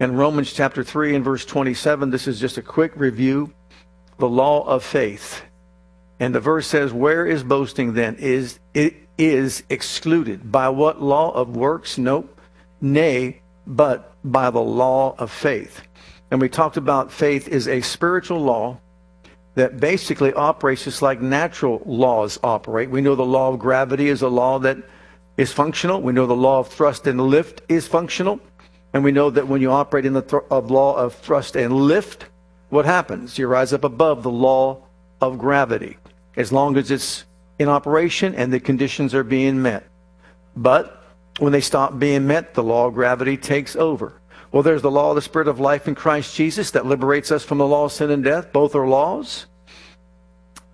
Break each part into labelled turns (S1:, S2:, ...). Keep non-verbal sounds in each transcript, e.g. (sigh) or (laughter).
S1: in Romans chapter 3 and verse 27. This is just a quick review. The law of faith. And the verse says, Where is boasting then? Is it is excluded. By what law of works? Nope. Nay, but by the law of faith. And we talked about faith is a spiritual law that basically operates just like natural laws operate. We know the law of gravity is a law that is functional. We know the law of thrust and lift is functional. And we know that when you operate in the th- of law of thrust and lift, what happens? You rise up above the law of gravity as long as it's in operation and the conditions are being met. But when they stop being met, the law of gravity takes over. Well, there's the law of the Spirit of life in Christ Jesus that liberates us from the law of sin and death. Both are laws.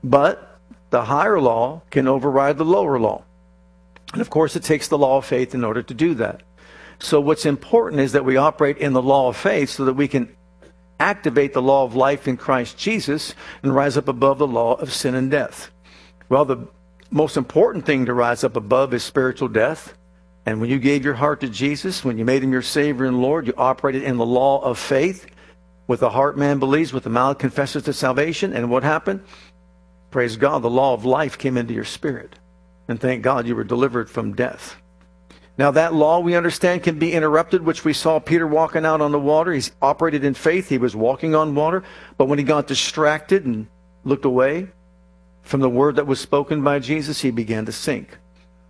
S1: But the higher law can override the lower law. And of course, it takes the law of faith in order to do that. So, what's important is that we operate in the law of faith so that we can activate the law of life in Christ Jesus and rise up above the law of sin and death. Well, the most important thing to rise up above is spiritual death. And when you gave your heart to Jesus, when you made him your Savior and Lord, you operated in the law of faith. With the heart, man believes, with the mouth, confesses to salvation. And what happened? Praise God, the law of life came into your spirit. And thank God you were delivered from death. Now, that law we understand can be interrupted, which we saw Peter walking out on the water. He's operated in faith. He was walking on water. But when he got distracted and looked away from the word that was spoken by Jesus, he began to sink.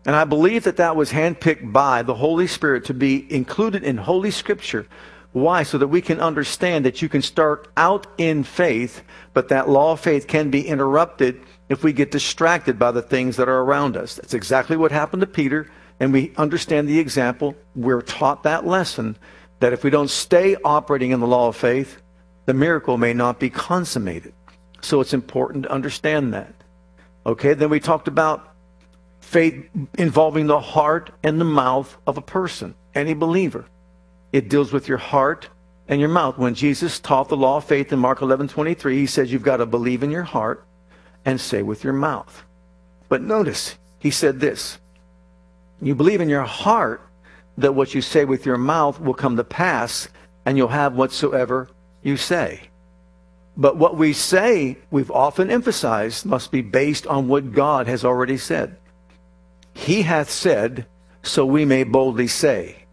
S1: And I believe that that was handpicked by the Holy Spirit to be included in Holy Scripture. Why? So that we can understand that you can start out in faith, but that law of faith can be interrupted if we get distracted by the things that are around us. That's exactly what happened to Peter and we understand the example, we're taught that lesson that if we don't stay operating in the law of faith, the miracle may not be consummated. So it's important to understand that. Okay, then we talked about faith involving the heart and the mouth of a person, any believer. It deals with your heart and your mouth. When Jesus taught the law of faith in Mark 11 23, he says you've got to believe in your heart and say with your mouth. But notice, he said this you believe in your heart that what you say with your mouth will come to pass and you'll have whatsoever you say. But what we say, we've often emphasized, must be based on what God has already said. He hath said, so we may boldly say.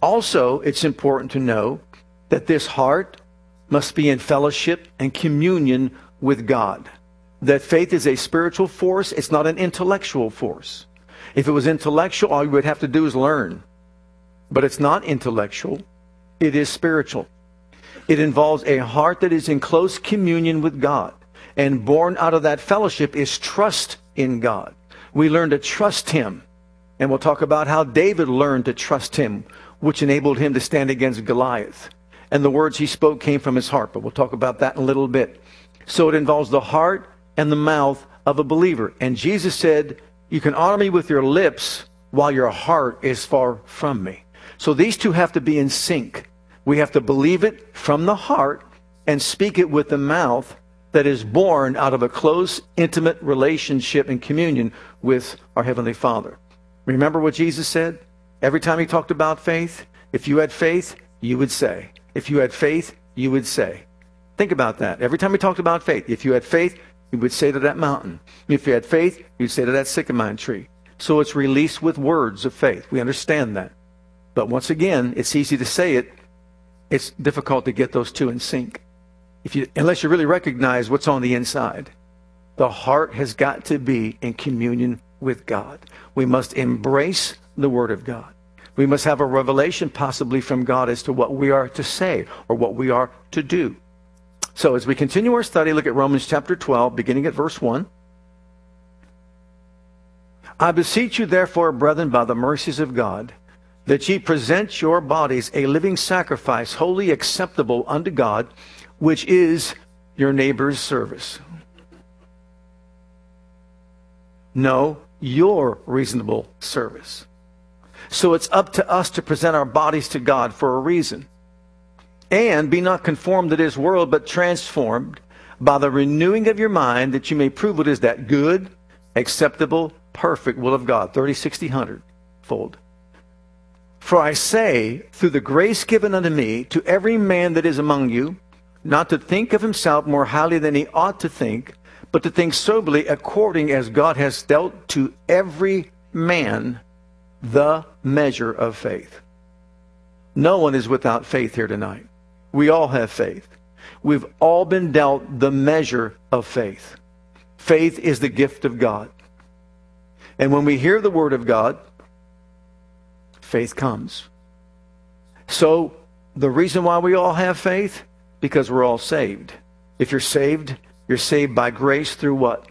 S1: Also, it's important to know that this heart must be in fellowship and communion with God. That faith is a spiritual force, it's not an intellectual force. If it was intellectual, all you would have to do is learn. But it's not intellectual, it is spiritual. It involves a heart that is in close communion with God. And born out of that fellowship is trust in God. We learn to trust Him. And we'll talk about how David learned to trust Him, which enabled him to stand against Goliath. And the words he spoke came from his heart, but we'll talk about that in a little bit. So it involves the heart and the mouth of a believer. And Jesus said, you can honor me with your lips while your heart is far from me. So these two have to be in sync. We have to believe it from the heart and speak it with the mouth that is born out of a close, intimate relationship and communion with our Heavenly Father. Remember what Jesus said? Every time he talked about faith, if you had faith, you would say. If you had faith, you would say. Think about that. Every time he talked about faith, if you had faith, you would say to that mountain. If you had faith, you'd say to that sycamore tree. So it's released with words of faith. We understand that. But once again, it's easy to say it. It's difficult to get those two in sync. If you, unless you really recognize what's on the inside. The heart has got to be in communion with God. We must embrace the Word of God. We must have a revelation possibly from God as to what we are to say or what we are to do. So as we continue our study, look at Romans chapter 12, beginning at verse 1. I beseech you, therefore, brethren, by the mercies of God, that ye present your bodies a living sacrifice, wholly acceptable unto God, which is your neighbor's service. No, your reasonable service. So it's up to us to present our bodies to God for a reason. And be not conformed to this world, but transformed by the renewing of your mind, that you may prove what is that good, acceptable, perfect will of God. 30, 60, 100 fold. For I say, through the grace given unto me, to every man that is among you, not to think of himself more highly than he ought to think, but to think soberly according as God has dealt to every man the measure of faith. No one is without faith here tonight. We all have faith. We've all been dealt the measure of faith. Faith is the gift of God. And when we hear the word of God, faith comes. So, the reason why we all have faith because we're all saved. If you're saved, you're saved by grace through what?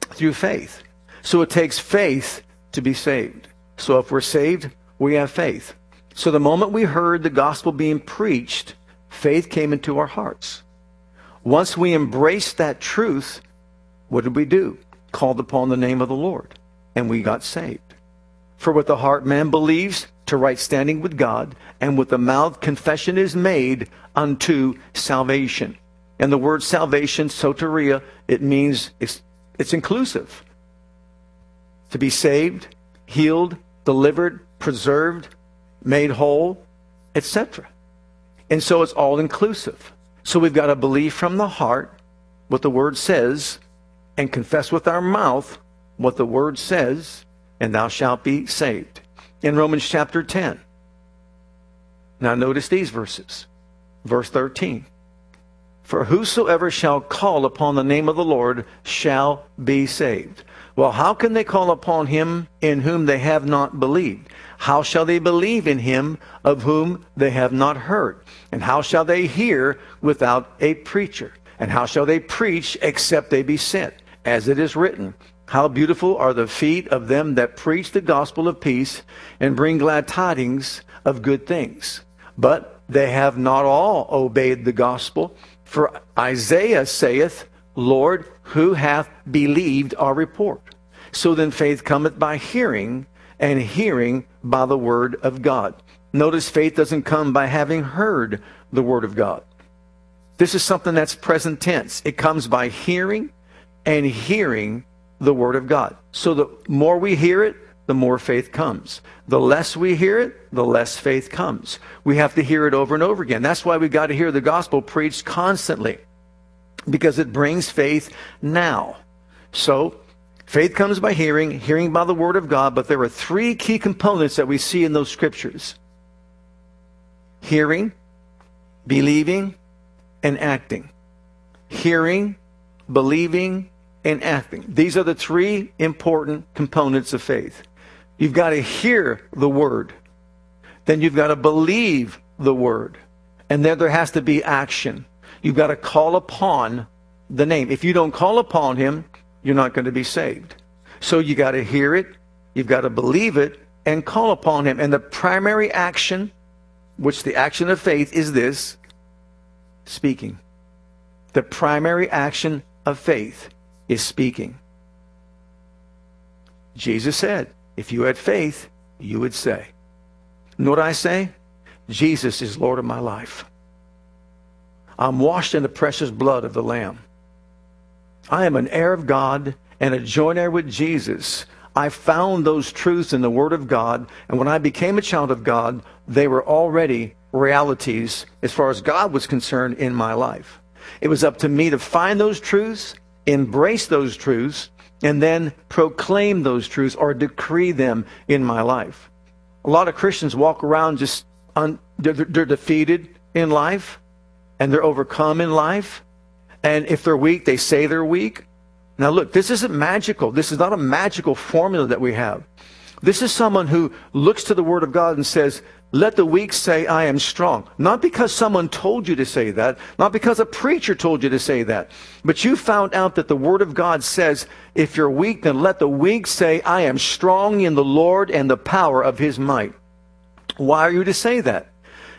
S1: Through faith. So it takes faith to be saved. So if we're saved, we have faith. So the moment we heard the gospel being preached, faith came into our hearts. Once we embraced that truth, what did we do? Called upon the name of the Lord, and we got saved. For with the heart man believes to right standing with God, and with the mouth confession is made unto salvation. And the word salvation, soteria, it means it's, it's inclusive. To be saved, healed, delivered, preserved, made whole, etc. And so it's all inclusive. So we've got to believe from the heart what the word says and confess with our mouth what the word says, and thou shalt be saved. In Romans chapter 10. Now notice these verses. Verse 13. For whosoever shall call upon the name of the Lord shall be saved. Well, how can they call upon him in whom they have not believed? How shall they believe in him of whom they have not heard? And how shall they hear without a preacher? And how shall they preach except they be sent? As it is written, how beautiful are the feet of them that preach the gospel of peace and bring glad tidings of good things. But they have not all obeyed the gospel. For Isaiah saith, Lord, who hath believed our report? So then faith cometh by hearing, and hearing by the word of God. Notice faith doesn't come by having heard the word of God. This is something that's present tense. It comes by hearing and hearing the word of God. So the more we hear it, the more faith comes. The less we hear it, the less faith comes. We have to hear it over and over again. That's why we got to hear the gospel preached constantly because it brings faith now. So, faith comes by hearing, hearing by the word of God, but there are three key components that we see in those scriptures hearing, believing, and acting. Hearing, believing, and acting. These are the three important components of faith. You've got to hear the word. Then you've got to believe the word. And then there has to be action. You've got to call upon the name. If you don't call upon him, you're not going to be saved. So you got to hear it, you've got to believe it, and call upon him. And the primary action, which the action of faith is this speaking. The primary action of faith is speaking. Jesus said, if you had faith, you would say. You know what I say? Jesus is Lord of my life. I'm washed in the precious blood of the Lamb. I am an heir of God and a joint heir with Jesus. I found those truths in the Word of God, and when I became a child of God, they were already realities as far as God was concerned in my life. It was up to me to find those truths, embrace those truths, and then proclaim those truths or decree them in my life. A lot of Christians walk around just, un, they're, they're defeated in life and they're overcome in life. And if they're weak, they say they're weak. Now, look, this isn't magical. This is not a magical formula that we have. This is someone who looks to the Word of God and says, let the weak say, I am strong. Not because someone told you to say that, not because a preacher told you to say that, but you found out that the Word of God says, if you're weak, then let the weak say, I am strong in the Lord and the power of His might. Why are you to say that?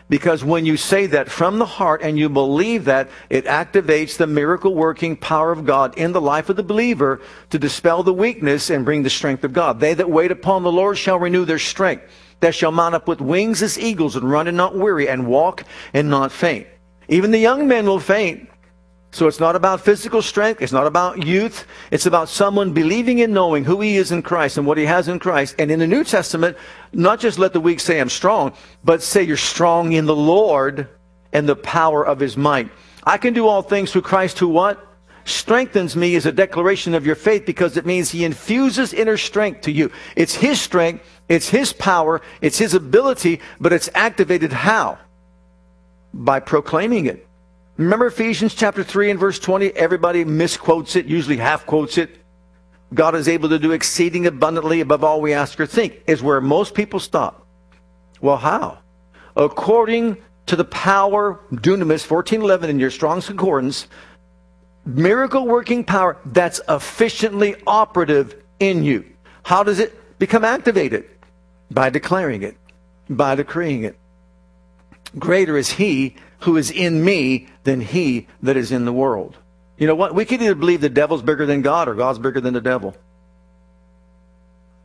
S1: Because when you say that from the heart and you believe that, it activates the miracle working power of God in the life of the believer to dispel the weakness and bring the strength of God. They that wait upon the Lord shall renew their strength. They shall mount up with wings as eagles and run and not weary and walk and not faint. Even the young men will faint. So it's not about physical strength. It's not about youth. It's about someone believing and knowing who he is in Christ and what he has in Christ. And in the New Testament, not just let the weak say I'm strong, but say you're strong in the Lord and the power of his might. I can do all things through Christ who what? Strengthens me is a declaration of your faith because it means he infuses inner strength to you. It's his strength. It's his power. It's his ability, but it's activated how? By proclaiming it Remember Ephesians chapter 3 and verse 20? Everybody misquotes it, usually half quotes it. God is able to do exceeding abundantly above all we ask or think, is where most people stop. Well, how? According to the power, dunamis, 1411 in your Strong's Concordance, miracle working power that's efficiently operative in you. How does it become activated? By declaring it, by decreeing it. Greater is He who is in me than he that is in the world. You know what? We can either believe the devil's bigger than God or God's bigger than the devil.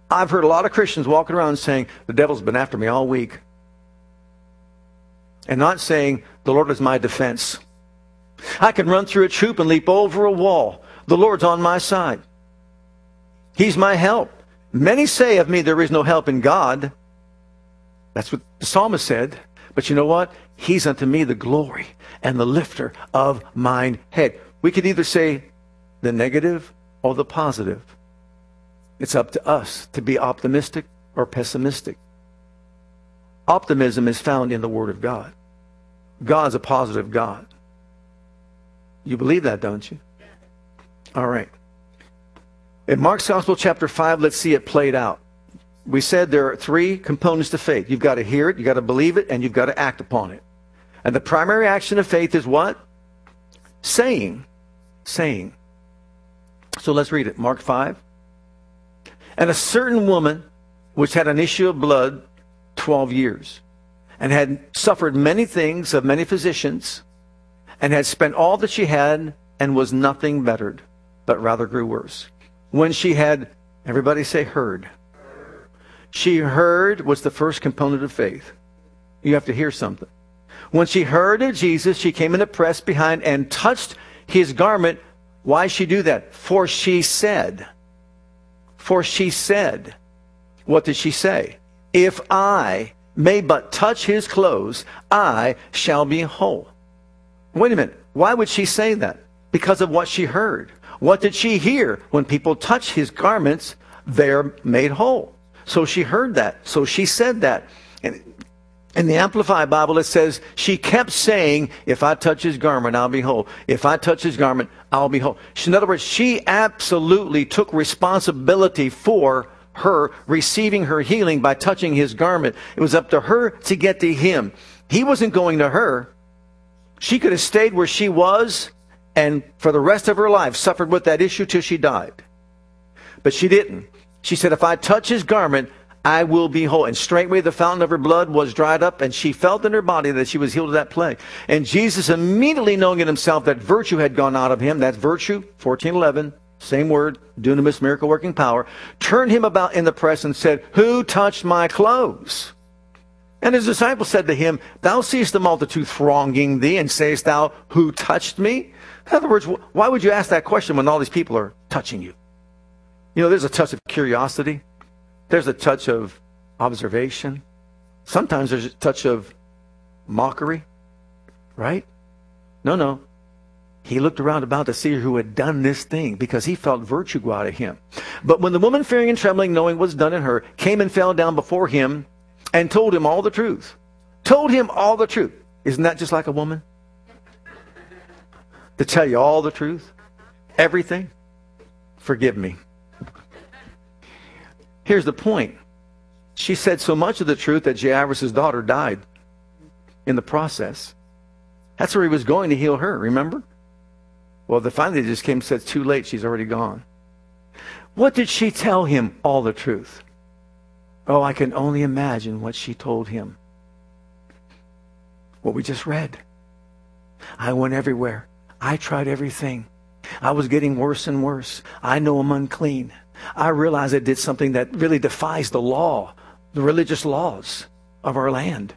S1: I've heard a lot of Christians walking around saying, the devil's been after me all week. And not saying, the Lord is my defense. I can run through a troop and leap over a wall. The Lord's on my side. He's my help. Many say of me, there is no help in God. That's what the psalmist said. But you know what? He's unto me the glory and the lifter of mine head. We could either say the negative or the positive. It's up to us to be optimistic or pessimistic. Optimism is found in the Word of God. God's a positive God. You believe that, don't you? All right. In Mark's Gospel, chapter 5, let's see it played out we said there are three components to faith. You've got to hear it, you've got to believe it, and you've got to act upon it. And the primary action of faith is what? Saying. Saying. So let's read it. Mark 5. And a certain woman which had an issue of blood 12 years, and had suffered many things of many physicians, and had spent all that she had, and was nothing bettered, but rather grew worse. When she had, everybody say, heard she heard was the first component of faith. You have to hear something. When she heard of Jesus, she came in the press behind and touched his garment. Why she do that? For she said, for she said, what did she say? If I may but touch his clothes, I shall be whole. Wait a minute. Why would she say that? Because of what she heard. What did she hear? When people touch his garments, they're made whole. So she heard that. So she said that. And in the Amplified Bible, it says, she kept saying, if I touch his garment, I'll be whole. If I touch his garment, I'll be whole. In other words, she absolutely took responsibility for her receiving her healing by touching his garment. It was up to her to get to him. He wasn't going to her. She could have stayed where she was and for the rest of her life suffered with that issue till she died. But she didn't. She said, If I touch his garment, I will be whole. And straightway the fountain of her blood was dried up, and she felt in her body that she was healed of that plague. And Jesus, immediately knowing in himself that virtue had gone out of him, that's virtue, 1411, same word, dunamis, miracle working power, turned him about in the press and said, Who touched my clothes? And his disciples said to him, Thou seest the multitude thronging thee, and sayest thou, Who touched me? In other words, why would you ask that question when all these people are touching you? You know, there's a touch of curiosity, there's a touch of observation. Sometimes there's a touch of mockery, right? No, no. He looked around about to see who had done this thing because he felt virtue go out of him. But when the woman, fearing and trembling, knowing what was done in her, came and fell down before him and told him all the truth. Told him all the truth. Isn't that just like a woman? To tell you all the truth? Everything? Forgive me. Here's the point. She said so much of the truth that Jairus' daughter died in the process. That's where he was going to heal her, remember? Well, the finally they just came and said, it's too late, she's already gone. What did she tell him? All the truth. Oh, I can only imagine what she told him. What we just read. I went everywhere. I tried everything. I was getting worse and worse. I know I'm unclean. I realized I did something that really defies the law, the religious laws of our land.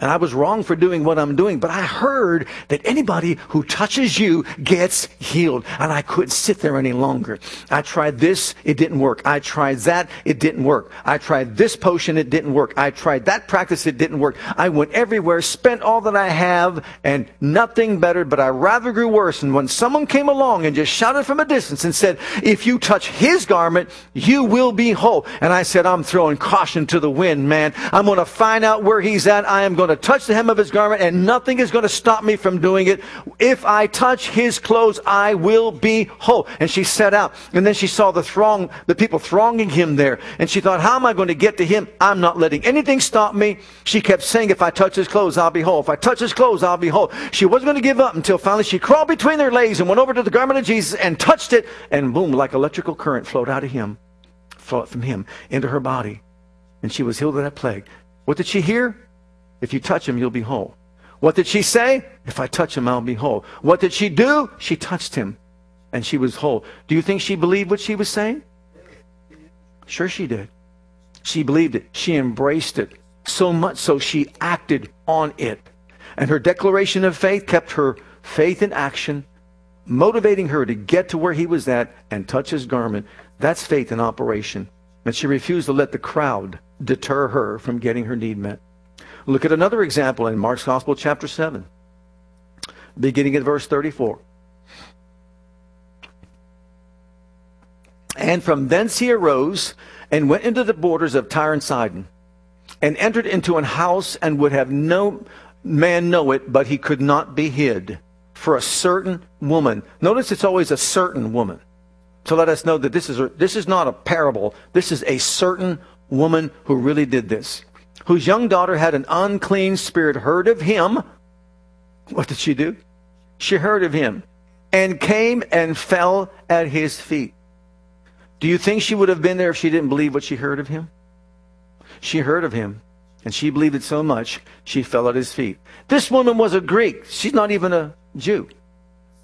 S1: And I was wrong for doing what I'm doing, but I heard that anybody who touches you gets healed. And I couldn't sit there any longer. I tried this, it didn't work. I tried that, it didn't work. I tried this potion, it didn't work. I tried that practice, it didn't work. I went everywhere, spent all that I have, and nothing better, but I rather grew worse. And when someone came along and just shouted from a distance and said, if you touch his garment, you will be whole. And I said, I'm throwing caution to the wind, man. I'm going to find out where he's at. I am going going to touch the hem of his garment, and nothing is going to stop me from doing it. If I touch his clothes, I will be whole. And she set out. And then she saw the throng, the people thronging him there. And she thought, how am I going to get to him? I'm not letting anything stop me. She kept saying, if I touch his clothes, I'll be whole. If I touch his clothes, I'll be whole. She wasn't going to give up until finally she crawled between their legs and went over to the garment of Jesus and touched it. And boom, like electrical current flowed out of him, flowed from him into her body. And she was healed of that plague. What did she hear? If you touch him, you'll be whole. What did she say? If I touch him, I'll be whole. What did she do? She touched him and she was whole. Do you think she believed what she was saying? Sure, she did. She believed it. She embraced it. So much so she acted on it. And her declaration of faith kept her faith in action, motivating her to get to where he was at and touch his garment. That's faith in operation. And she refused to let the crowd deter her from getting her need met. Look at another example in Mark's Gospel, chapter 7, beginning at verse 34. And from thence he arose and went into the borders of Tyre and Sidon, and entered into an house and would have no man know it, but he could not be hid for a certain woman. Notice it's always a certain woman. To let us know that this is, a, this is not a parable. This is a certain woman who really did this whose young daughter had an unclean spirit heard of him. What did she do? She heard of him and came and fell at his feet. Do you think she would have been there if she didn't believe what she heard of him? She heard of him and she believed it so much she fell at his feet. This woman was a Greek. She's not even a Jew.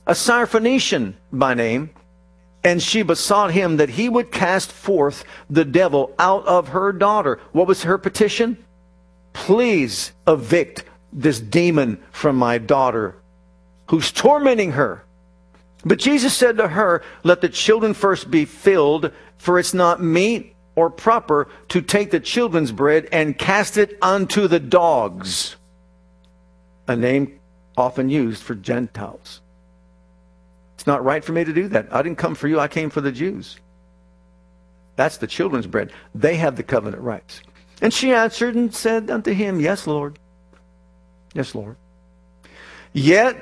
S1: A Syrophoenician by name. And she besought him that he would cast forth the devil out of her daughter. What was her petition? Please evict this demon from my daughter who's tormenting her. But Jesus said to her, Let the children first be filled, for it's not meet or proper to take the children's bread and cast it unto the dogs. A name often used for Gentiles. It's not right for me to do that. I didn't come for you, I came for the Jews. That's the children's bread. They have the covenant rights. And she answered and said unto him, Yes, Lord. Yes, Lord. Yet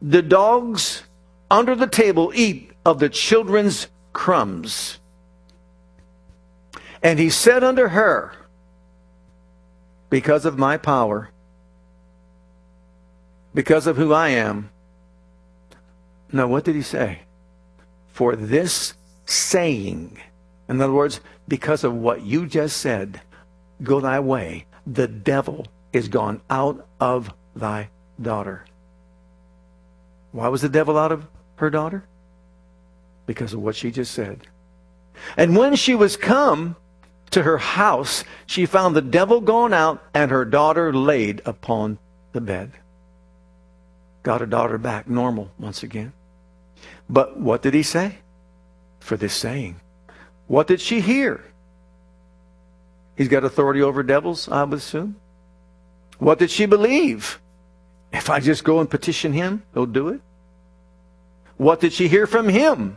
S1: the dogs under the table eat of the children's crumbs. And he said unto her, Because of my power, because of who I am. Now, what did he say? For this saying, in other words, because of what you just said, go thy way. The devil is gone out of thy daughter. Why was the devil out of her daughter? Because of what she just said. And when she was come to her house, she found the devil gone out and her daughter laid upon the bed. Got her daughter back normal once again. But what did he say? For this saying. What did she hear? He's got authority over devils, I would assume. What did she believe? If I just go and petition him, he'll do it. What did she hear from him?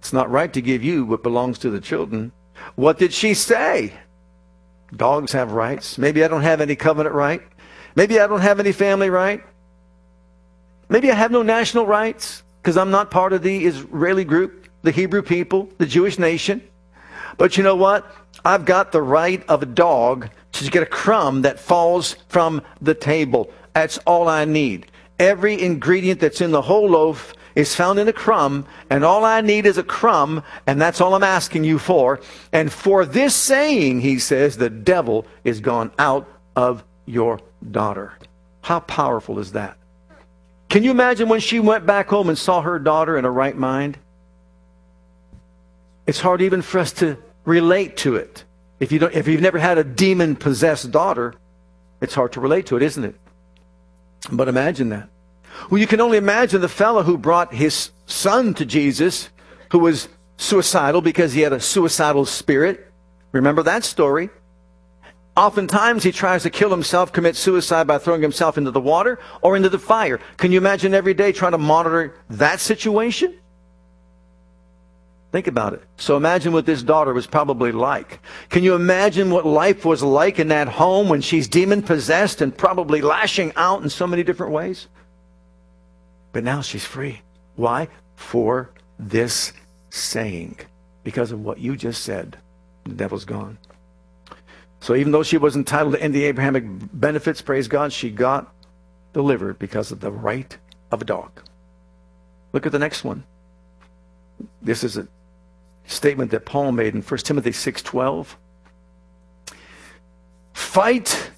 S1: It's not right to give you what belongs to the children. What did she say? Dogs have rights. Maybe I don't have any covenant right. Maybe I don't have any family right. Maybe I have no national rights because I'm not part of the Israeli group, the Hebrew people, the Jewish nation. But you know what? I've got the right of a dog to get a crumb that falls from the table. That's all I need. Every ingredient that's in the whole loaf is found in a crumb, and all I need is a crumb, and that's all I'm asking you for. And for this saying, he says, the devil is gone out of your daughter. How powerful is that? Can you imagine when she went back home and saw her daughter in a right mind? It's hard even for us to relate to it. If, you don't, if you've never had a demon possessed daughter, it's hard to relate to it, isn't it? But imagine that. Well, you can only imagine the fellow who brought his son to Jesus, who was suicidal because he had a suicidal spirit. Remember that story? Oftentimes he tries to kill himself, commit suicide by throwing himself into the water or into the fire. Can you imagine every day trying to monitor that situation? Think about it. So imagine what this daughter was probably like. Can you imagine what life was like in that home when she's demon possessed and probably lashing out in so many different ways? But now she's free. Why? For this saying. Because of what you just said. The devil's gone. So even though she was entitled to any Abrahamic benefits, praise God, she got delivered because of the right of a dog. Look at the next one. This is a statement that Paul made in 1 Timothy 6:12. Fight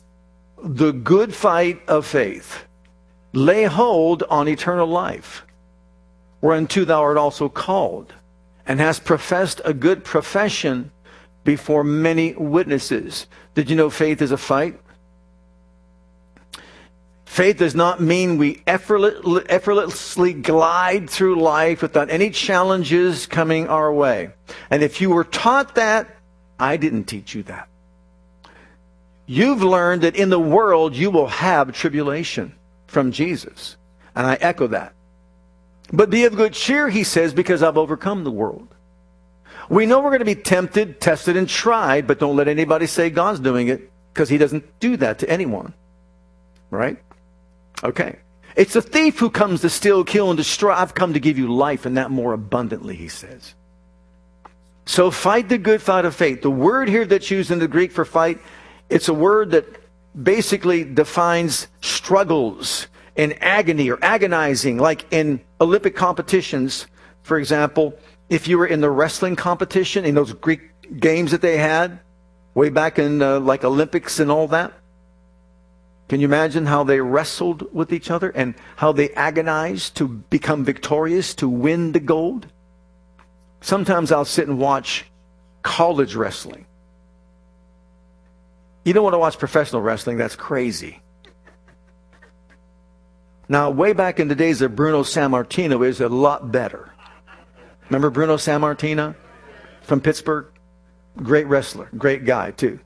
S1: the good fight of faith. Lay hold on eternal life, whereunto thou art also called, and hast professed a good profession before many witnesses. Did you know faith is a fight? Faith does not mean we effortlessly glide through life without any challenges coming our way. And if you were taught that, I didn't teach you that. You've learned that in the world you will have tribulation from Jesus. And I echo that. But be of good cheer, he says, because I've overcome the world. We know we're going to be tempted, tested, and tried, but don't let anybody say God's doing it because he doesn't do that to anyone. Right? Okay. It's a thief who comes to steal, kill, and destroy. I've come to give you life and that more abundantly, he says. So fight the good fight of faith. The word here that's used in the Greek for fight, it's a word that basically defines struggles and agony or agonizing, like in Olympic competitions, for example if you were in the wrestling competition, in those Greek games that they had, way back in uh, like Olympics and all that, can you imagine how they wrestled with each other and how they agonized to become victorious, to win the gold? Sometimes I'll sit and watch college wrestling. You don't want to watch professional wrestling, that's crazy. Now, way back in the days of Bruno Sammartino is a lot better. Remember Bruno Sammartino from Pittsburgh? Great wrestler, great guy too.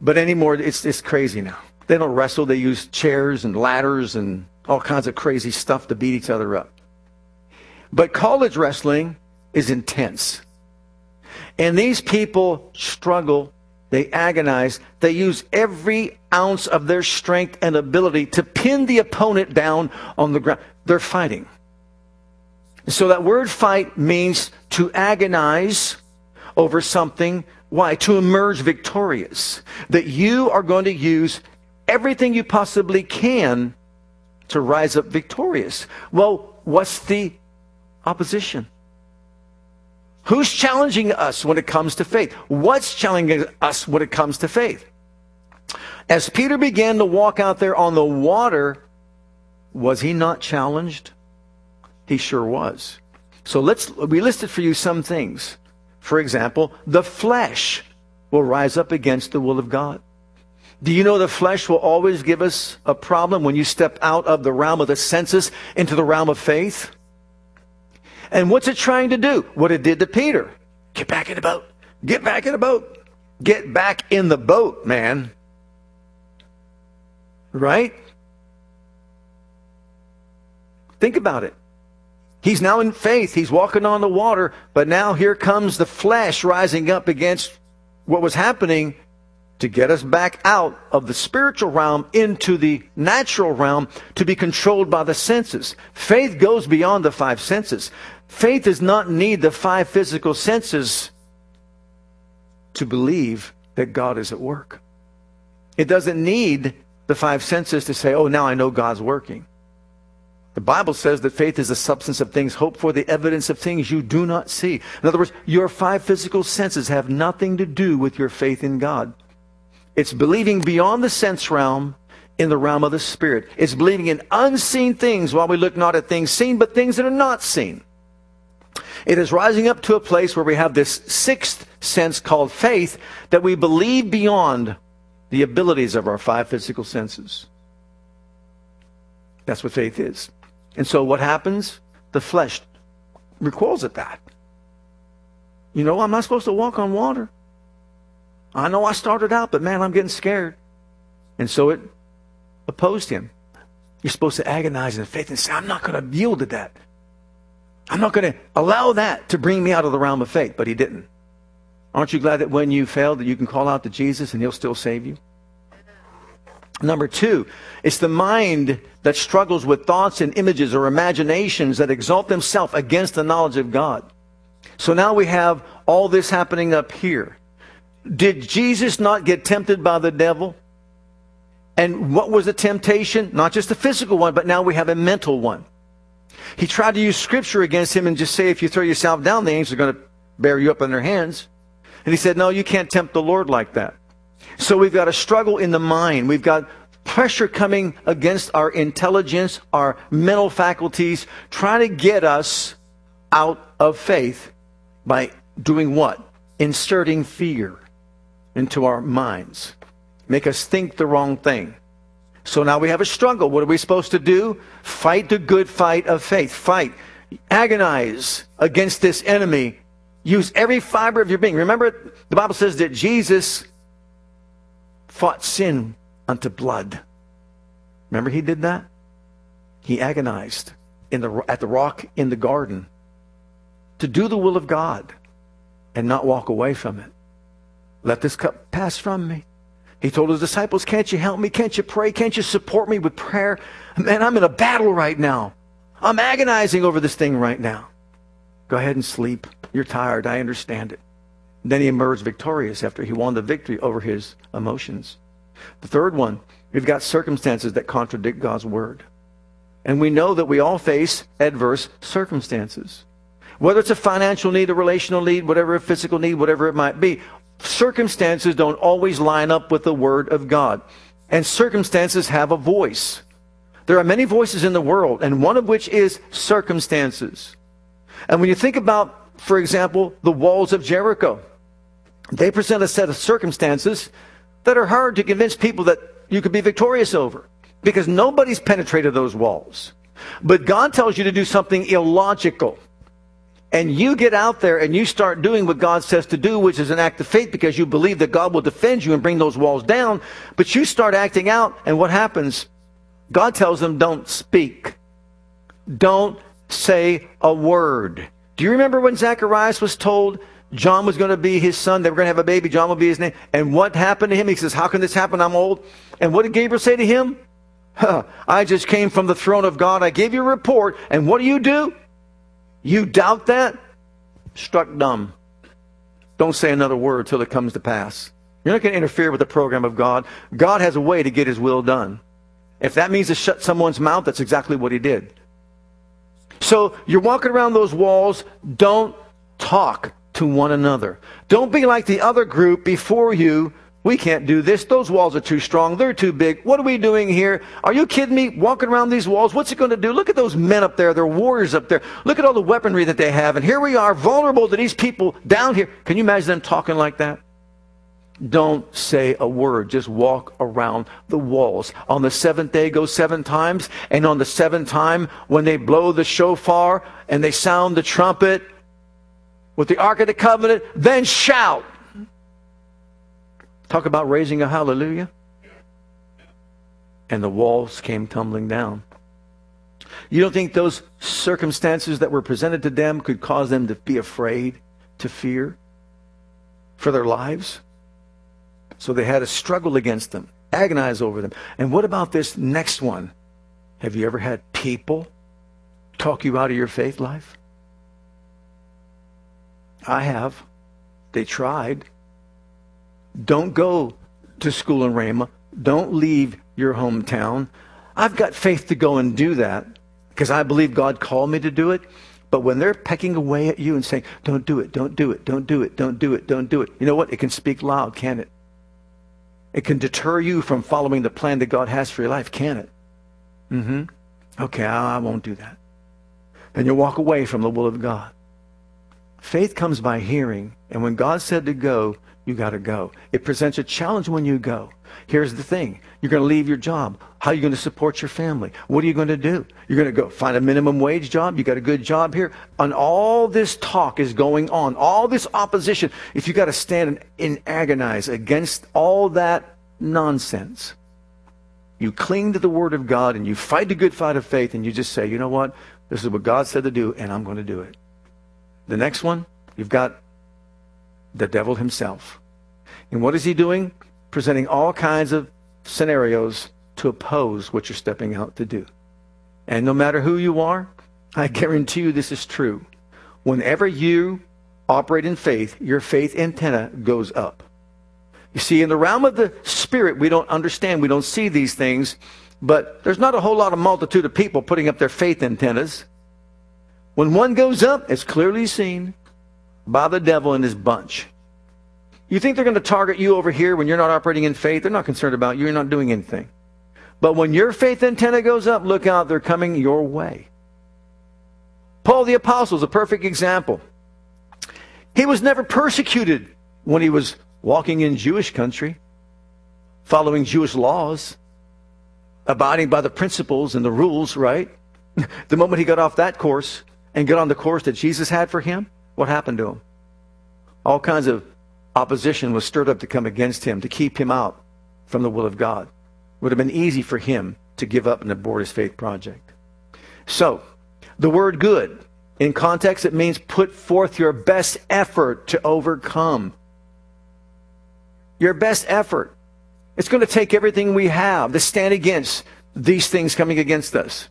S1: But anymore, it's, it's crazy now. They don't wrestle, they use chairs and ladders and all kinds of crazy stuff to beat each other up. But college wrestling is intense. And these people struggle, they agonize, they use every ounce of their strength and ability to pin the opponent down on the ground. They're fighting. So that word fight means to agonize over something. Why? To emerge victorious. That you are going to use everything you possibly can to rise up victorious. Well, what's the opposition? Who's challenging us when it comes to faith? What's challenging us when it comes to faith? As Peter began to walk out there on the water, was he not challenged? He sure was. So let's, we listed for you some things. For example, the flesh will rise up against the will of God. Do you know the flesh will always give us a problem when you step out of the realm of the senses into the realm of faith? And what's it trying to do? What it did to Peter. Get back in the boat. Get back in the boat. Get back in the boat, man. Right? Think about it. He's now in faith. He's walking on the water, but now here comes the flesh rising up against what was happening to get us back out of the spiritual realm into the natural realm to be controlled by the senses. Faith goes beyond the five senses. Faith does not need the five physical senses to believe that God is at work. It doesn't need the five senses to say, oh, now I know God's working. The Bible says that faith is the substance of things hoped for, the evidence of things you do not see. In other words, your five physical senses have nothing to do with your faith in God. It's believing beyond the sense realm in the realm of the Spirit. It's believing in unseen things while we look not at things seen, but things that are not seen. It is rising up to a place where we have this sixth sense called faith that we believe beyond the abilities of our five physical senses. That's what faith is. And so what happens? The flesh recoils at that. You know, I'm not supposed to walk on water. I know I started out, but man, I'm getting scared. And so it opposed him. You're supposed to agonize in faith and say, I'm not going to yield to that. I'm not going to allow that to bring me out of the realm of faith. But he didn't. Aren't you glad that when you fail that you can call out to Jesus and he'll still save you? Number two, it's the mind that struggles with thoughts and images or imaginations that exalt themselves against the knowledge of God. So now we have all this happening up here. Did Jesus not get tempted by the devil? And what was the temptation? Not just a physical one, but now we have a mental one. He tried to use scripture against him and just say, if you throw yourself down, the angels are going to bear you up in their hands. And he said, no, you can't tempt the Lord like that. So we've got a struggle in the mind. We've got pressure coming against our intelligence, our mental faculties, trying to get us out of faith by doing what? Inserting fear into our minds. Make us think the wrong thing. So now we have a struggle. What are we supposed to do? Fight the good fight of faith. Fight. Agonize against this enemy. Use every fiber of your being. Remember, the Bible says that Jesus fought sin unto blood. Remember he did that? He agonized in the, at the rock in the garden to do the will of God and not walk away from it. Let this cup pass from me. He told his disciples, Can't you help me? Can't you pray? Can't you support me with prayer? Man, I'm in a battle right now. I'm agonizing over this thing right now. Go ahead and sleep. You're tired. I understand it. Then he emerged victorious after he won the victory over his emotions. The third one, we've got circumstances that contradict God's word. And we know that we all face adverse circumstances. Whether it's a financial need, a relational need, whatever a physical need, whatever it might be, circumstances don't always line up with the Word of God. And circumstances have a voice. There are many voices in the world, and one of which is circumstances. And when you think about, for example, the walls of Jericho, they present a set of circumstances that are hard to convince people that you could be victorious over because nobody's penetrated those walls. But God tells you to do something illogical and you get out there and you start doing what God says to do, which is an act of faith because you believe that God will defend you and bring those walls down, but you start acting out, and what happens? God tells them, don't speak. Don't say a word. Do you remember when Zacharias was told John was going to be his son? They were going to have a baby. John will be his name. And what happened to him? He says, How can this happen? I'm old. And what did Gabriel say to him? (laughs) Huh, I just came from the throne of God. I gave you a report. And what do you do? You doubt that? Struck dumb. Don't say another word till it comes to pass. You're not going to interfere with the program of God. God has a way to get his will done. If that means to shut someone's mouth, that's exactly what he did. So you're walking around those walls. Don't talk to one another. Don't be like the other group before you we can't do this. Those walls are too strong. They're too big. What are we doing here? Are you kidding me? Walking around these walls? What's it going to do? Look at those men up there. They're warriors up there. Look at all the weaponry that they have. And here we are, vulnerable to these people down here. Can you imagine them talking like that? Don't say a word. Just walk around the walls. On the seventh day, go seven times. And on the seventh time, when they blow the shofar and they sound the trumpet with the Ark of the Covenant, then shout. Talk about raising a hallelujah. And the walls came tumbling down. You don't think those circumstances that were presented to them could cause them to be afraid, to fear for their lives? So they had a struggle against them, agonize over them. And what about this next one? Have you ever had people talk you out of your faith life? I have. They tried. Don't go to school in Rhema. Don't leave your hometown. I've got faith to go and do that because I believe God called me to do it. But when they're pecking away at you and saying, don't do it, don't do it, don't do it, don't do it, don't do it, you know what? It can speak loud, can it? It can deter you from following the plan that God has for your life, can it? Mm-hmm. Okay, I won't do that. Then you'll walk away from the will of God. Faith comes by hearing, and when God said to go, you got to go. It presents a challenge when you go. Here's the thing. You're going to leave your job. How are you going to support your family? What are you going to do? You're going to go find a minimum wage job. You got a good job here. And all this talk is going on. All this opposition. If you got to stand and agonize against all that nonsense, you cling to the word of God and you fight the good fight of faith and you just say, you know what? This is what God said to do and I'm going to do it. The next one, you've got the devil himself. And what is he doing? Presenting all kinds of scenarios to oppose what you're stepping out to do. And no matter who you are, I guarantee you this is true. Whenever you operate in faith, your faith antenna goes up. You see, in the realm of the spirit, we don't understand, we don't see these things, but there's not a whole lot of multitude of people putting up their faith antennas. When one goes up, it's clearly seen by the devil and his bunch. You think they're going to target you over here when you're not operating in faith? They're not concerned about you. You're not doing anything. But when your faith antenna goes up, look out, they're coming your way. Paul the Apostle is a perfect example. He was never persecuted when he was walking in Jewish country, following Jewish laws, abiding by the principles and the rules, right? (laughs) the moment he got off that course and got on the course that Jesus had for him, what happened to him? All kinds of opposition was stirred up to come against him, to keep him out from the will of God. It would have been easy for him to give up and abort his faith project. So, the word good, in context, it means put forth your best effort to overcome. Your best effort. It's going to take everything we have to stand against these things coming against us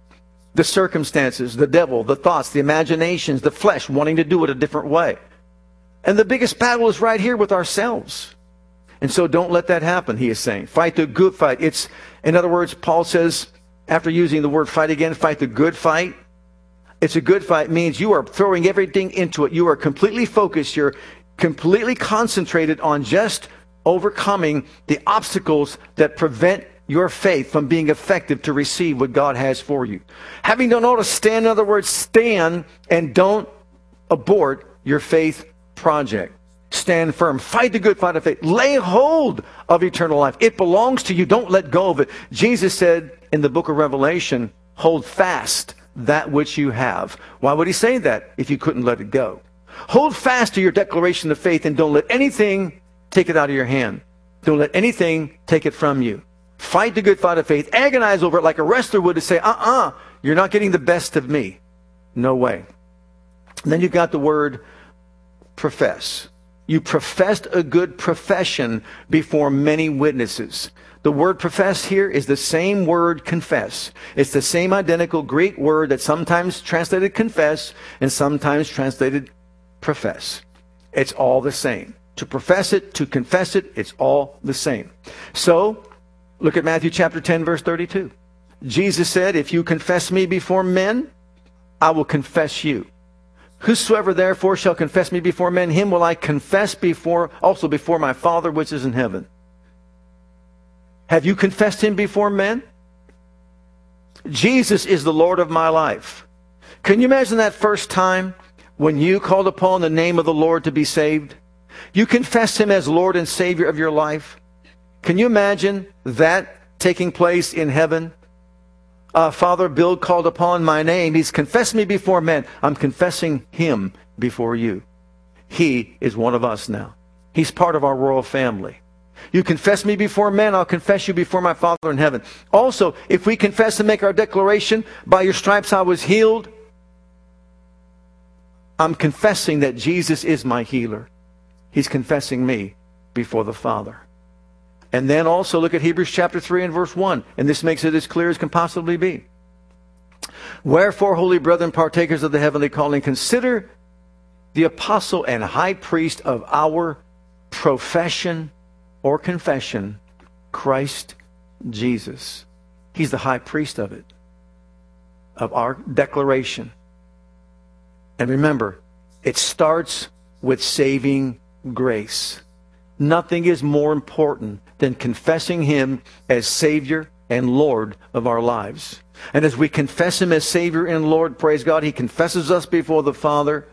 S1: the circumstances, the devil, the thoughts, the imaginations, the flesh wanting to do it a different way. And the biggest battle is right here with ourselves. And so don't let that happen, he is saying. Fight the good fight. It's, in other words, Paul says, after using the word fight again, fight the good fight. It's a good fight means you are throwing everything into it. You are completely focused. You're completely concentrated on just overcoming the obstacles that prevent your faith from being effective to receive what God has for you. Having done all to stand, in other words, stand and don't abort your faith project. Stand firm. Fight the good fight of faith. Lay hold of eternal life. It belongs to you. Don't let go of it. Jesus said in the book of Revelation, hold fast that which you have. Why would he say that if you couldn't let it go? Hold fast to your declaration of faith and don't let anything take it out of your hand. Don't let anything take it from you. Fight the good fight of faith. Agonize over it like a wrestler would to say, uh uh-uh, uh, you are not getting the best of me. No way. And then you've got the word profess. You professed a good profession before many witnesses. The word profess here is the same word confess. It's the same identical Greek word that sometimes translated confess and sometimes translated profess. It's all the same. To profess it, to confess it, it's all the same. So, Look at Matthew chapter 10, verse 32. Jesus said, If you confess me before men, I will confess you. Whosoever therefore shall confess me before men, him will I confess before also before my Father which is in heaven. Have you confessed him before men? Jesus is the Lord of my life. Can you imagine that first time when you called upon the name of the Lord to be saved? You confessed him as Lord and Savior of your life. Can you imagine that taking place in heaven? Uh, Father Bill called upon my name. He's confessed me before men. I'm confessing him before you. He is one of us now. He's part of our royal family. You confess me before men, I'll confess you before my Father in heaven. Also, if we confess and make our declaration, by your stripes I was healed, I'm confessing that Jesus is my healer. He's confessing me before the Father. And then also look at Hebrews chapter 3 and verse 1. And this makes it as clear as can possibly be. Wherefore, holy brethren, partakers of the heavenly calling, consider the apostle and high priest of our profession or confession, Christ Jesus. He's the high priest of it, of our declaration. And remember, it starts with saving grace. Nothing is more important than confessing Him as Savior and Lord of our lives. And as we confess Him as Savior and Lord, praise God, He confesses us before the Father,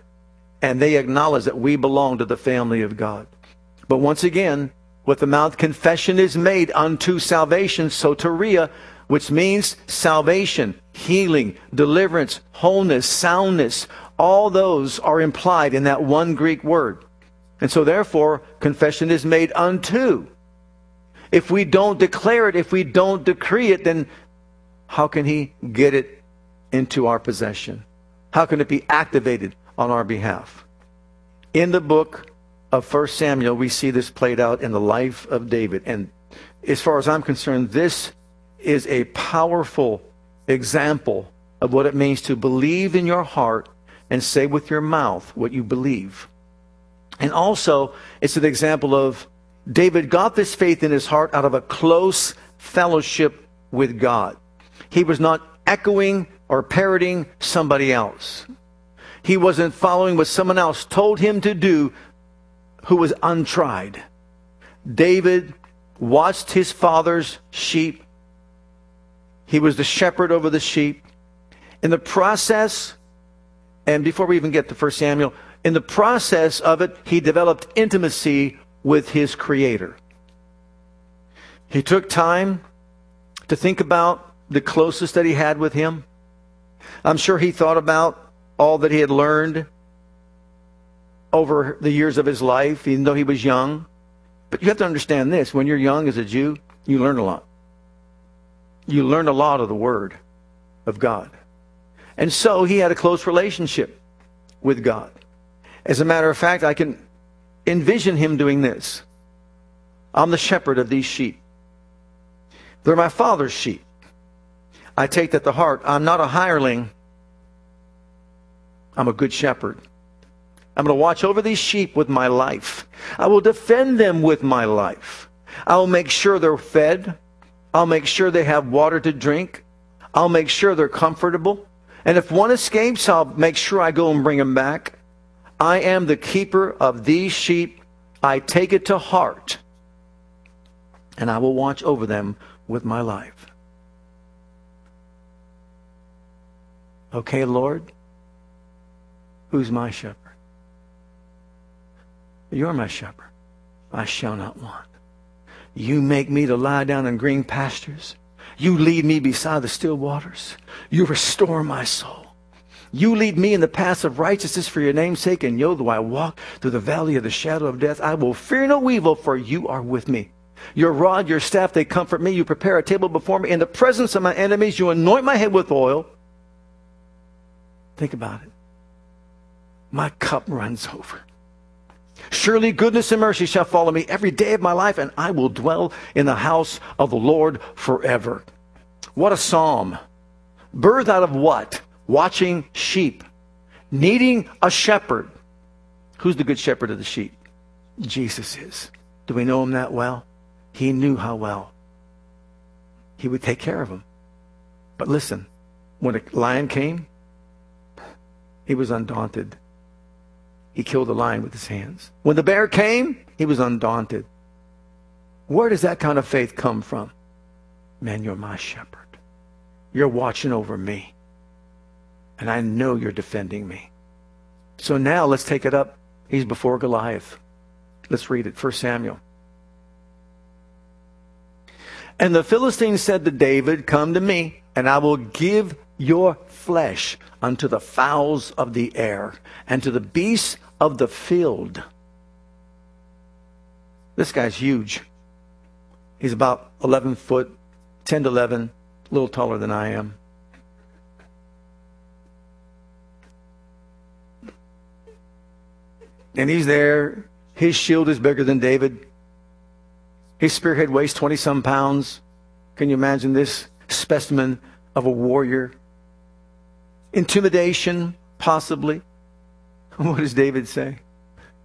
S1: and they acknowledge that we belong to the family of God. But once again, with the mouth confession is made unto salvation, soteria, which means salvation, healing, deliverance, wholeness, soundness. All those are implied in that one Greek word. And so therefore, confession is made unto. If we don't declare it, if we don't decree it, then how can he get it into our possession? How can it be activated on our behalf? In the book of 1 Samuel, we see this played out in the life of David. And as far as I'm concerned, this is a powerful example of what it means to believe in your heart and say with your mouth what you believe. And also, it's an example of David got this faith in his heart out of a close fellowship with God. He was not echoing or parroting somebody else. He wasn't following what someone else told him to do who was untried. David watched his father's sheep. He was the shepherd over the sheep. In the process, and before we even get to 1 Samuel, in the process of it, he developed intimacy with his Creator. He took time to think about the closest that he had with him. I'm sure he thought about all that he had learned over the years of his life, even though he was young. But you have to understand this when you're young as a Jew, you learn a lot. You learn a lot of the Word of God. And so he had a close relationship with God. As a matter of fact, I can envision him doing this I'm the shepherd of these sheep, they're my father's sheep. I take that to heart. I'm not a hireling, I'm a good shepherd. I'm going to watch over these sheep with my life. I will defend them with my life. I'll make sure they're fed. I'll make sure they have water to drink. I'll make sure they're comfortable. And if one escapes, I'll make sure I go and bring him back. I am the keeper of these sheep. I take it to heart. And I will watch over them with my life. Okay, Lord, who's my shepherd? You're my shepherd. I shall not want. You make me to lie down in green pastures. You lead me beside the still waters. You restore my soul. You lead me in the paths of righteousness for your name's sake, and yo, though I walk through the valley of the shadow of death, I will fear no evil, for you are with me. Your rod, your staff, they comfort me. You prepare a table before me in the presence of my enemies. You anoint my head with oil. Think about it. My cup runs over. Surely goodness and mercy shall follow me every day of my life, and I will dwell in the house of the Lord forever. What a psalm. Birthed out of what? Watching sheep. Needing a shepherd. Who's the good shepherd of the sheep? Jesus is. Do we know him that well? He knew how well. He would take care of them. But listen, when a lion came, he was undaunted. He killed the lion with his hands. When the bear came, he was undaunted. Where does that kind of faith come from? Man, you're my shepherd. You're watching over me. And I know you're defending me. So now let's take it up. He's before Goliath. Let's read it. 1 Samuel. And the Philistine said to David, Come to me, and I will give your flesh unto the fowls of the air, and to the beasts of the field. This guy's huge. He's about 11 foot, 10 to 11, a little taller than I am. And he's there. His shield is bigger than David. His spearhead weighs 20 some pounds. Can you imagine this specimen of a warrior? Intimidation, possibly. (laughs) What does David say?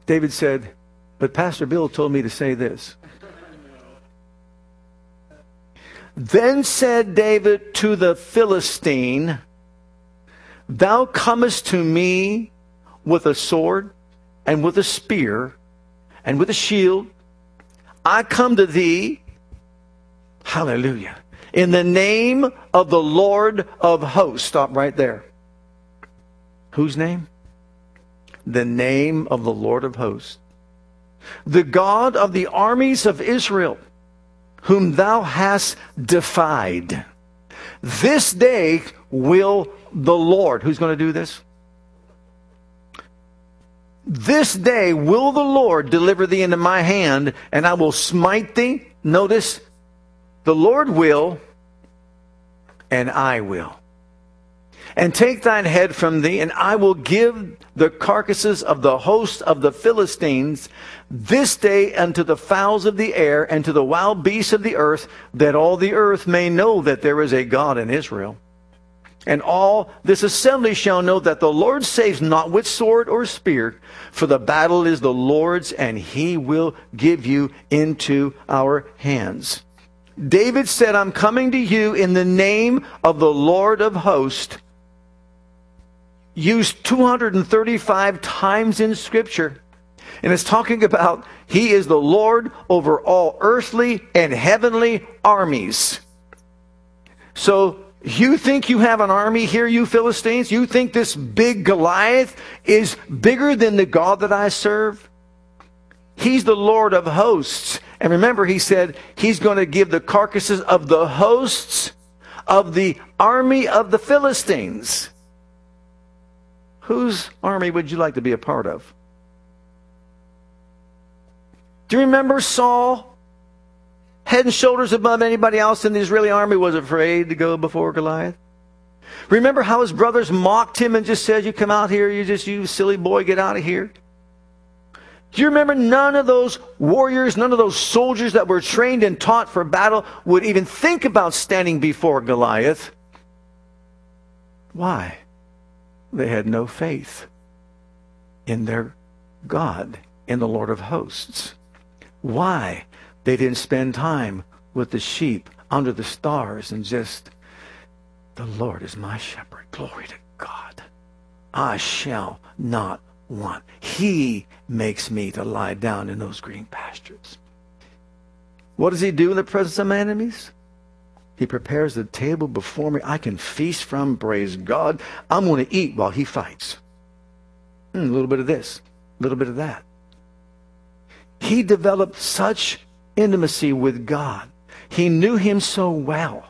S1: David said, But Pastor Bill told me to say this. Then said David to the Philistine, Thou comest to me with a sword and with a spear and with a shield I come to thee, hallelujah, in the name of the Lord of hosts. Stop right there. Whose name? The name of the Lord of hosts. The God of the armies of Israel, whom thou hast defied. This day will the Lord, who's going to do this? This day will the Lord deliver thee into my hand, and I will smite thee. Notice, the Lord will, and I will. And take thine head from thee, and I will give the carcasses of the host of the Philistines this day unto the fowls of the air and to the wild beasts of the earth, that all the earth may know that there is a God in Israel. And all this assembly shall know that the Lord saves not with sword or spear, for the battle is the Lord's, and he will give you into our hands. David said, I'm coming to you in the name of the Lord of hosts. Used 235 times in Scripture. And it's talking about he is the Lord over all earthly and heavenly armies. So you think you have an army here, you Philistines? You think this big Goliath is bigger than the God that I serve? He's the Lord of hosts. And remember, he said he's going to give the carcasses of the hosts of the army of the Philistines. Whose army would you like to be a part of? Do you remember Saul? Head and shoulders above anybody else in the Israeli army, was afraid to go before Goliath. Remember how his brothers mocked him and just said, You come out here, you just, you silly boy, get out of here? Do you remember none of those warriors, none of those soldiers that were trained and taught for battle would even think about standing before Goliath? Why? They had no faith in their God, in the Lord of hosts. Why? They didn't spend time with the sheep under the stars and just, the Lord is my shepherd. Glory to God. I shall not want. He makes me to lie down in those green pastures. What does he do in the presence of my enemies? He prepares the table before me. I can feast from, praise God. I'm going to eat while he fights. Mm, a little bit of this, a little bit of that. He developed such intimacy with God. He knew him so well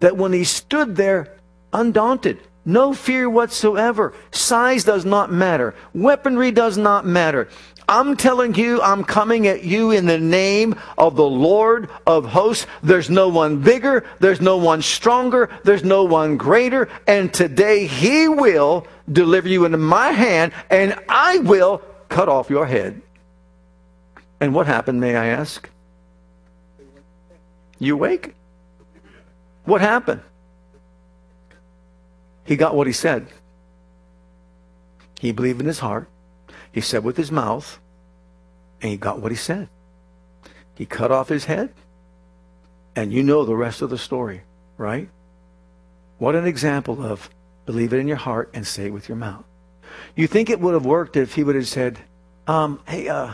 S1: that when he stood there undaunted, no fear whatsoever, size does not matter, weaponry does not matter. I'm telling you, I'm coming at you in the name of the Lord of hosts. There's no one bigger, there's no one stronger, there's no one greater, and today he will deliver you into my hand, and I will cut off your head. And what happened, may I ask? You awake? What happened? He got what he said. He believed in his heart. He said with his mouth, and he got what he said. He cut off his head, and you know the rest of the story, right? What an example of believe it in your heart and say it with your mouth. You think it would have worked if he would have said, um, hey, uh,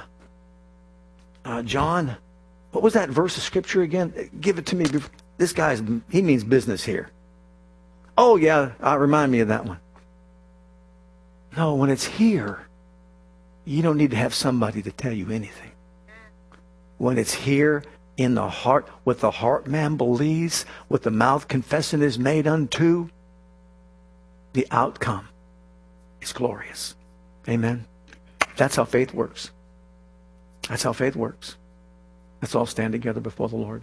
S1: uh, John, what was that verse of scripture again? Give it to me. This guy's, he means business here. Oh, yeah, uh, remind me of that one. No, when it's here, you don't need to have somebody to tell you anything. When it's here in the heart, what the heart man believes, what the mouth confessing is made unto, the outcome is glorious. Amen. That's how faith works. That's how faith works. Let's all stand together before the Lord.